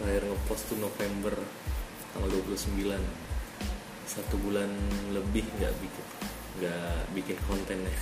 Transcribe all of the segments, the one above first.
Terakhir ngepost tuh November Tanggal 29 Satu bulan lebih gak bikin Gak bikin konten. Ya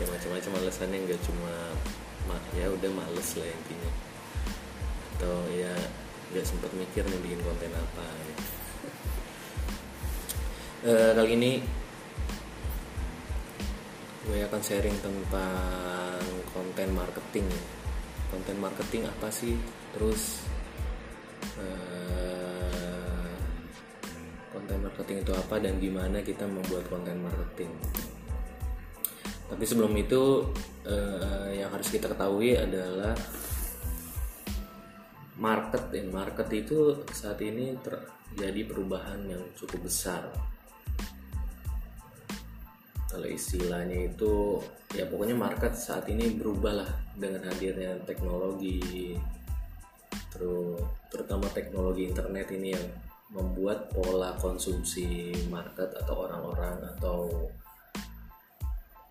Ya macam-macam alasannya nggak cuma Ya udah males lah intinya. Atau ya nggak sempat mikir nih bikin konten apa ya. Eh, kali ini gue akan sharing tentang konten marketing konten marketing apa sih? Terus eh, konten marketing itu apa dan gimana kita membuat konten marketing? Tapi sebelum itu eh, yang harus kita ketahui adalah market dan market itu saat ini terjadi perubahan yang cukup besar kalau istilahnya itu ya pokoknya market saat ini berubah lah dengan hadirnya teknologi. Terutama teknologi internet ini yang membuat pola konsumsi market atau orang-orang atau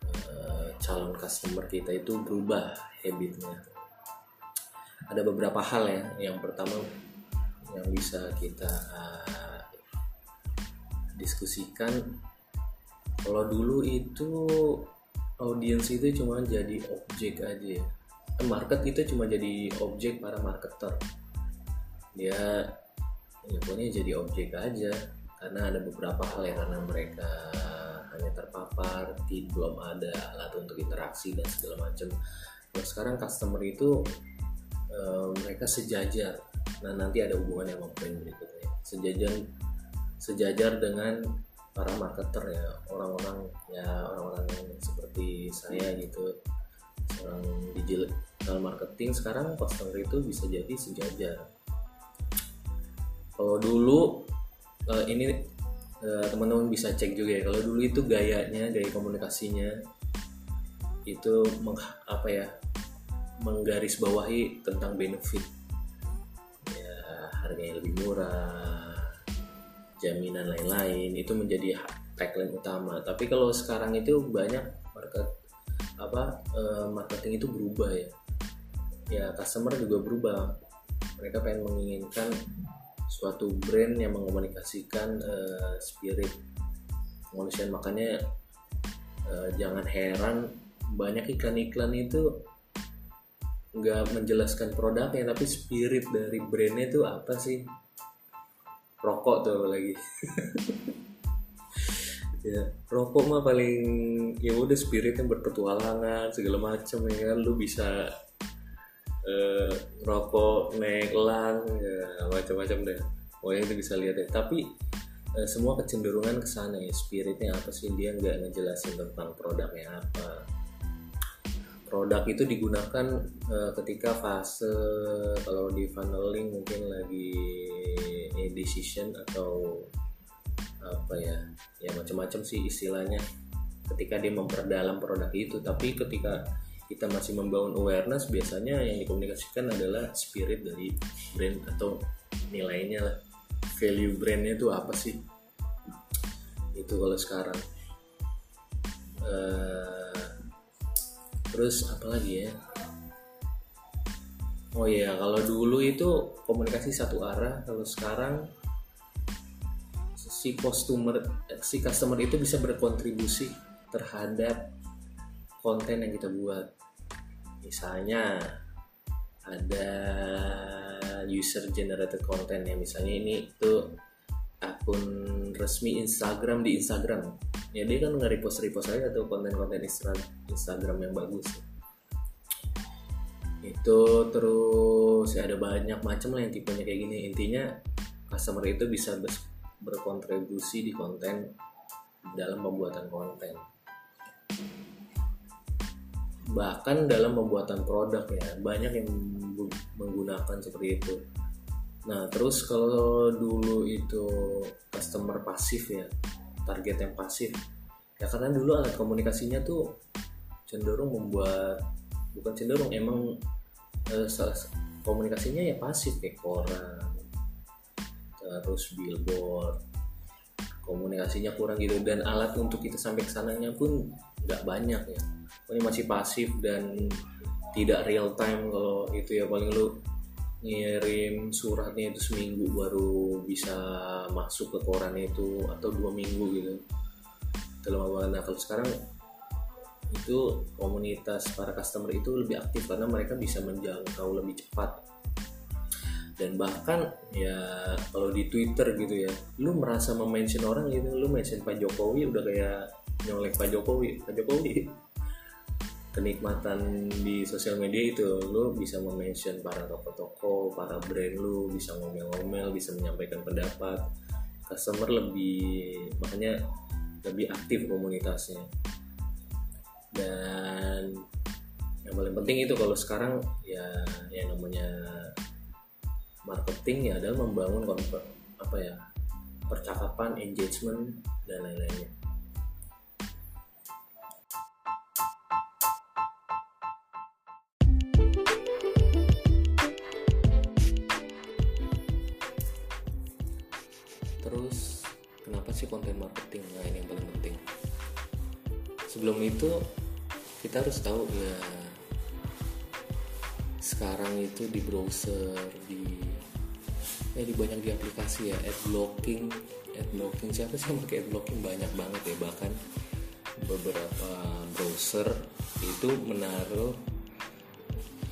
uh, calon customer kita itu berubah habitnya. Ada beberapa hal ya. Yang pertama yang bisa kita uh, diskusikan kalau dulu itu audiens itu cuma jadi objek aja ya. Market itu cuma jadi objek para marketer. Dia ya pokoknya jadi objek aja karena ada beberapa hal ya karena mereka hanya terpapar belum ada alat untuk interaksi dan segala macam. Nah sekarang customer itu uh, mereka sejajar. Nah nanti ada hubungan yang poin berikutnya. Sejajar sejajar dengan para marketer ya orang-orang ya orang-orang seperti saya gitu. Seorang digital marketing sekarang customer itu bisa jadi sejajar. Kalau dulu uh, ini uh, teman-teman bisa cek juga ya kalau dulu itu gayanya gaya komunikasinya itu meng, apa ya menggarisbawahi tentang benefit. Ya harganya lebih murah jaminan lain-lain itu menjadi tagline utama. Tapi kalau sekarang itu banyak market apa uh, marketing itu berubah ya. Ya customer juga berubah. Mereka pengen menginginkan suatu brand yang mengkomunikasikan uh, spirit kemanusiaan. Makanya uh, jangan heran banyak iklan-iklan itu nggak menjelaskan produknya tapi spirit dari brandnya itu apa sih rokok tuh lagi ya rokok mah paling ya udah spiritnya berpetualangan segala macam ya kan. Lu bisa uh, rokok naik lang ya macam-macam deh. Pokoknya itu bisa lihat ya tapi uh, semua kecenderungan ke sana ya spiritnya apa sih? Dia nggak ngejelasin tentang produknya apa produk itu digunakan uh, ketika fase kalau di funneling mungkin lagi decision atau apa ya ya macam-macam sih istilahnya ketika dia memperdalam produk itu. Tapi ketika kita masih membangun awareness biasanya yang dikomunikasikan adalah spirit dari brand atau nilainya lah. Value brandnya itu apa sih? Itu kalau sekarang. Uh, terus apa lagi ya? Oh iya kalau dulu itu komunikasi satu arah kalau sekarang si customer si customer itu bisa berkontribusi terhadap konten yang kita buat. Misalnya ada user generated content ya misalnya ini tuh akun resmi Instagram di Instagram ya dia kan nge-repost repost aja tuh konten-konten Instagram yang bagus. Itu terus ya ada banyak macam lah yang tipenya kayak gini. Intinya customer itu bisa berkontribusi di konten dalam pembuatan konten. Bahkan dalam pembuatan produk ya banyak yang menggunakan seperti itu. Nah terus kalau dulu itu customer pasif ya target yang pasif. Ya karena dulu alat komunikasinya tuh cenderung membuat bukan cenderung emang eh, komunikasinya ya pasif kayak koran terus billboard. Komunikasinya kurang gitu dan alat untuk kita sampai ke sananya pun nggak banyak ya. Ini masih pasif dan tidak real time kalau itu ya paling lu ngirim suratnya itu seminggu baru bisa masuk ke koran itu atau dua minggu gitu. Dalam awal nah kalau sekarang itu komunitas para customer itu lebih aktif karena mereka bisa menjangkau lebih cepat. Dan bahkan ya kalau di Twitter gitu ya lu merasa mention orang gitu lu mention Pak Jokowi udah kayak nyolek Pak Jokowi. Pak Jokowi kenikmatan di sosial media itu lu bisa mention para toko-toko, para brand lu bisa ngomel-ngomel, bisa menyampaikan pendapat. Customer lebih makanya lebih aktif komunitasnya. Dan yang paling penting itu kalau sekarang ya yang namanya marketing ya adalah membangun apa ya percakapan, engagement dan lain-lainnya. Itu kita harus tahu ya sekarang itu di browser di ya di banyak di aplikasi ya ad blocking ad blocking siapa sih yang pakai ad blocking banyak banget ya bahkan beberapa browser itu menaruh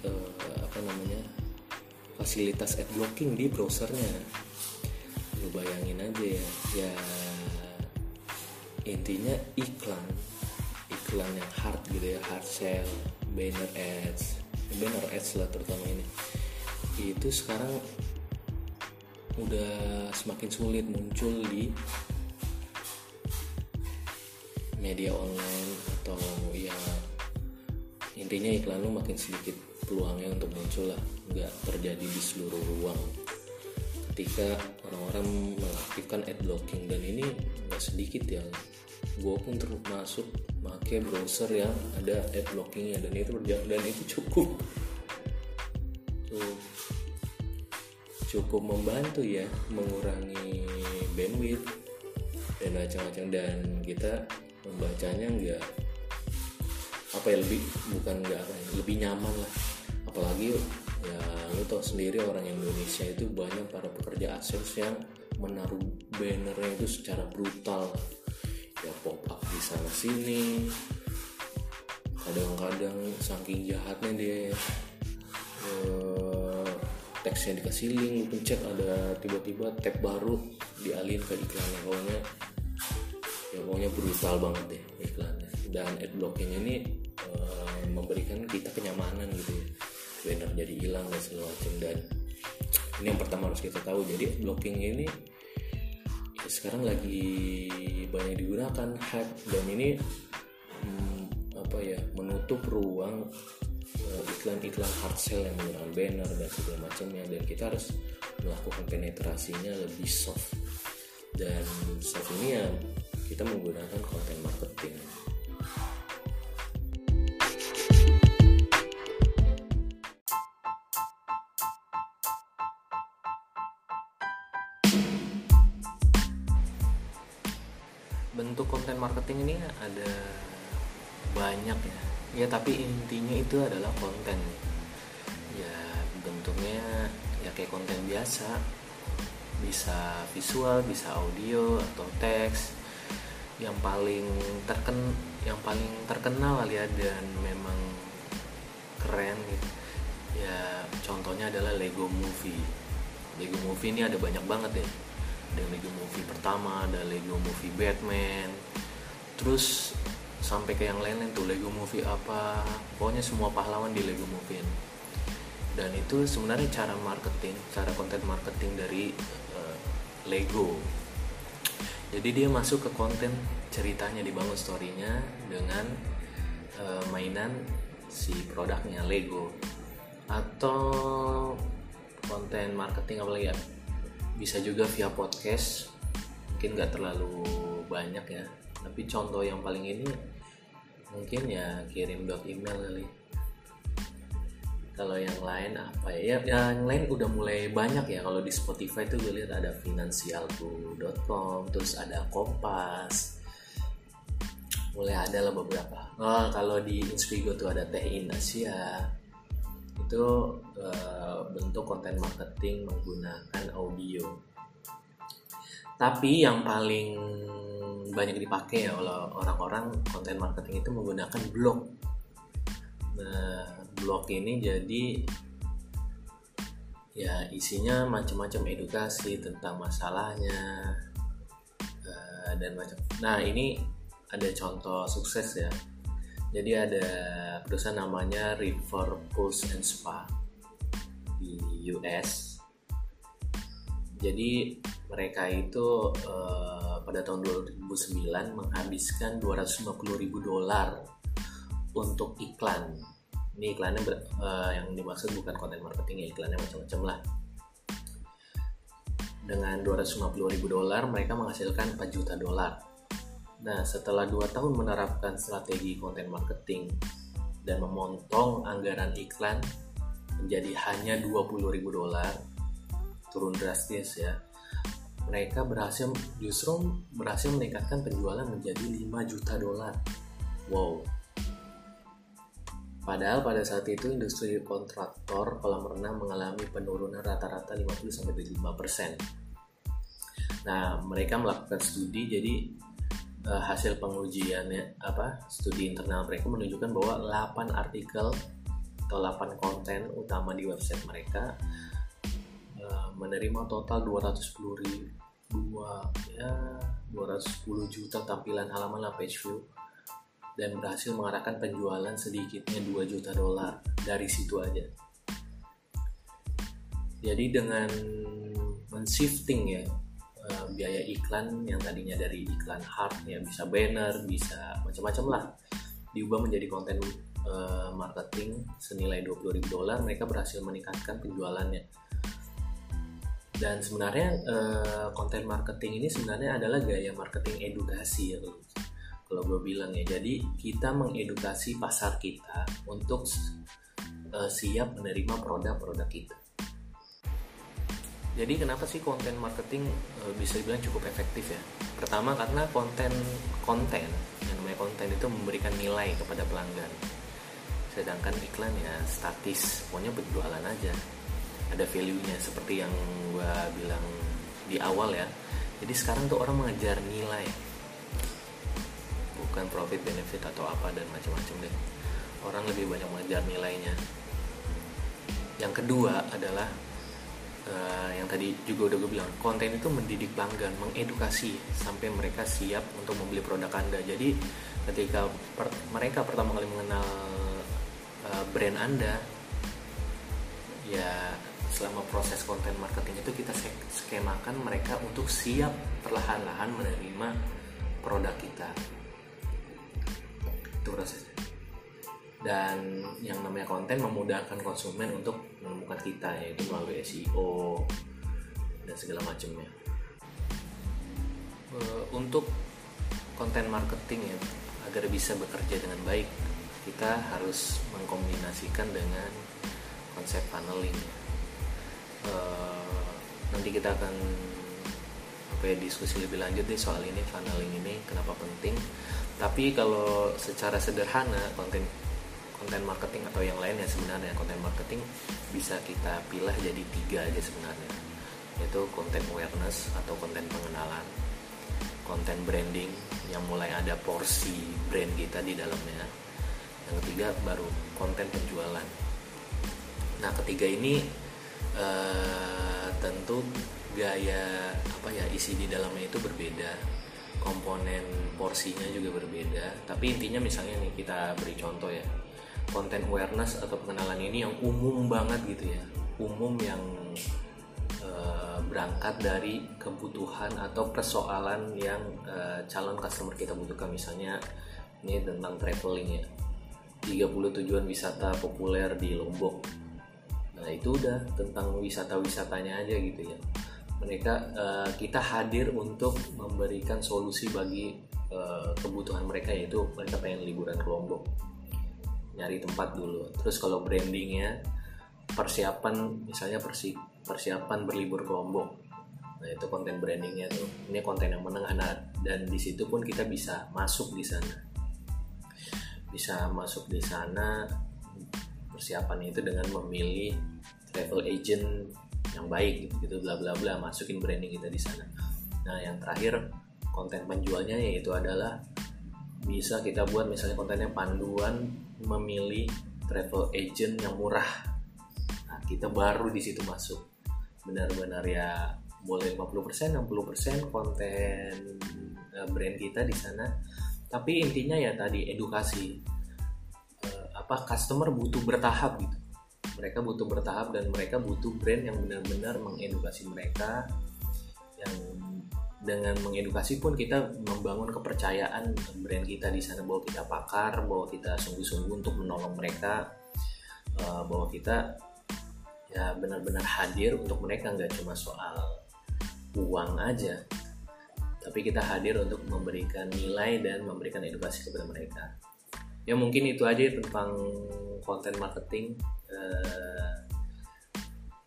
uh, apa namanya fasilitas ad blocking di browsernya. Lu bayangin aja ya ya intinya iklan iklan yang hard gitu ya hard sell banner ads banner ads lah terutama ini. Itu sekarang udah semakin sulit muncul di media online atau ya intinya iklan lu makin sedikit peluangnya untuk muncul lah nggak terjadi di seluruh ruang. Ketika orang-orang mengaktifkan ad blocking dan ini nggak sedikit ya gue pun termasuk pakai browser yang ada ad blockingnya dan itu berjalan dan itu cukup. Tuh. Cukup membantu ya mengurangi bandwidth dan macam-macam. Dan kita membacanya nggak apa ya lebih bukan nggak apa ya, lebih nyaman lah. Apalagi ya lu tau sendiri orang Indonesia itu banyak para pekerja AdSense yang menaruh bannernya itu secara brutal ya pop up di sana sini. Kadang-kadang saking jahatnya dia uh, teksnya dikasih link lu pencet ada tiba-tiba tab baru dialih ke iklannya pokoknya ya pokoknya brutal banget deh iklannya. Dan ad blocking ini uh, memberikan kita kenyamanan gitu ya. Banner jadi hilang dan segala macam. Dan ini yang pertama harus kita tahu. Jadi blocking ini sekarang lagi banyak digunakan hack. Dan ini hmm, apa ya menutup ruang uh, iklan-iklan hard sell yang menggunakan banner dan segala macamnya. Dan kita harus melakukan penetrasinya lebih soft. Dan soft ini ya kita menggunakan konten marketing marketing ini ada banyak ya. Ya tapi intinya itu adalah konten. Ya bentuknya ya kayak konten biasa. Bisa visual bisa audio atau teks. Yang paling terken yang paling terkenal kali ya dan memang keren gitu. Ya contohnya adalah Lego Movie. Lego Movie ini ada banyak banget ya ada Lego Movie pertama ada Lego Movie Batman terus sampai ke yang lain-lain tuh Lego Movie apa pokoknya semua pahlawan di Lego Movie ini. dan itu sebenarnya cara marketing cara konten marketing dari uh, Lego. Jadi dia masuk ke konten ceritanya dibangun storynya dengan uh, mainan si produknya Lego. Atau konten marketing apalagi ya? Bisa juga via podcast mungkin nggak terlalu banyak ya tapi contoh yang paling ini mungkin ya kirim dot email kali. Kalau yang lain apa ya? ya yang lain udah mulai banyak ya. Kalau di Spotify tuh gue lihat ada finansialku.com terus ada Kompas. Mulai ada lah beberapa. Oh, kalau di Inspigo tuh ada Teh In Asia itu uh, bentuk konten marketing menggunakan audio. Tapi yang paling banyak dipakai ya oleh orang-orang konten marketing itu menggunakan blog nah blog ini jadi ya isinya macam-macam edukasi tentang masalahnya uh, dan macam. Nah ini ada contoh sukses ya. Jadi ada perusahaan namanya River Pulse and Spa di US. Jadi mereka itu uh, pada tahun 2009 menghabiskan 250 ribu dolar untuk iklan. Ini iklannya ber, uh, yang dimaksud bukan konten marketing ya iklannya macam-macam lah. Dengan 250 ribu dolar mereka menghasilkan 4 juta dolar. Nah setelah 2 tahun menerapkan strategi konten marketing dan memotong anggaran iklan menjadi hanya 20 ribu dolar turun drastis ya mereka berhasil justru berhasil meningkatkan penjualan menjadi 5 juta dolar wow Padahal pada saat itu industri kontraktor kolam renang mengalami penurunan rata-rata 50-75%. Nah, mereka melakukan studi jadi uh, hasil pengujiannya apa studi internal mereka menunjukkan bahwa 8 artikel atau 8 konten utama di website mereka menerima total 210 ribu. Dua ya 210 juta tampilan halaman lah page view. Dan berhasil mengarahkan penjualan sedikitnya 2 juta dolar dari situ aja. Jadi dengan men-shifting ya eh, biaya iklan yang tadinya dari iklan hard ya bisa banner, bisa macam-macam lah diubah menjadi konten uh, marketing senilai 20 ribu dolar mereka berhasil meningkatkan penjualannya dan sebenarnya uh, konten marketing ini sebenarnya adalah gaya marketing edukasi ya kalau gue bilang ya. Jadi kita mengedukasi pasar kita untuk uh, siap menerima produk-produk kita. Jadi kenapa sih konten marketing uh, bisa dibilang cukup efektif ya? Pertama karena konten konten yang namanya konten itu memberikan nilai kepada pelanggan. Sedangkan iklan ya statis. Pokoknya berjualan aja ada value nya seperti yang gue bilang di awal ya. Jadi sekarang tuh orang mengejar nilai. Bukan profit benefit atau apa dan macam-macam deh. Orang lebih banyak mengejar nilainya. Yang kedua adalah uh, yang tadi juga udah gue bilang konten itu mendidik pelanggan mengedukasi sampai mereka siap untuk membeli produk anda. Jadi ketika per, mereka pertama kali mengenal uh, brand anda ya selama proses konten marketing itu kita skemakan mereka untuk siap perlahan-lahan menerima produk kita. Itu prosesnya dan yang namanya konten memudahkan konsumen untuk menemukan kita yaitu melalui SEO dan segala macamnya. Eh, untuk konten marketing ya agar bisa bekerja dengan baik kita harus mengkombinasikan dengan konsep funneling uh, nanti kita akan apa ya diskusi lebih lanjut deh soal ini funneling ini kenapa penting. Tapi kalau secara sederhana konten konten marketing atau yang lain ya sebenarnya konten marketing bisa kita pilih jadi tiga aja sebenarnya. Yaitu konten awareness atau konten pengenalan konten branding yang mulai ada porsi brand kita di dalamnya. Yang ketiga baru konten penjualan. Nah ketiga ini uh, tentu gaya apa ya isi di dalamnya itu berbeda. Komponen porsinya juga berbeda. Tapi intinya misalnya nih kita beri contoh ya. Konten awareness atau pengenalan ini yang umum banget gitu ya. Umum yang e, berangkat dari kebutuhan atau persoalan yang e, calon customer kita butuhkan. Misalnya ini tentang traveling ya. 30 tujuan wisata populer di Lombok nah itu udah tentang wisata-wisatanya aja gitu ya. Mereka uh, kita hadir untuk memberikan solusi bagi uh, kebutuhan mereka yaitu mereka pengen liburan ke Lombok. Nyari tempat dulu. Terus kalau brandingnya persiapan misalnya persi persiapan berlibur ke Lombok. Nah itu konten brandingnya tuh. Ini konten yang menengah. Nah, dan di situ pun kita bisa masuk di sana. Bisa masuk di sana persiapan itu dengan memilih travel agent yang baik gitu gitu bla bla bla masukin branding kita di sana. Nah yang terakhir konten penjualnya yaitu adalah bisa kita buat misalnya kontennya panduan memilih travel agent yang murah. Nah kita baru di situ masuk. Benar-benar ya boleh 50% 60% konten eh, brand kita di sana. Tapi intinya ya tadi edukasi. Eh, apa customer butuh bertahap gitu mereka butuh bertahap dan mereka butuh brand yang benar-benar mengedukasi mereka yang dengan mengedukasi pun kita membangun kepercayaan brand kita di sana bahwa kita pakar bahwa kita sungguh-sungguh untuk menolong mereka uh, bahwa kita ya benar-benar hadir untuk mereka nggak cuma soal uang aja tapi kita hadir untuk memberikan nilai dan memberikan edukasi kepada mereka ya mungkin itu aja tentang konten marketing. Uh,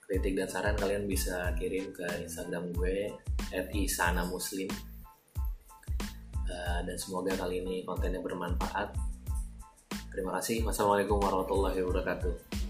kritik dan saran kalian bisa kirim ke Instagram gue @isana muslim uh, dan semoga kali ini kontennya bermanfaat. Terima kasih. Wassalamualaikum warahmatullahi wabarakatuh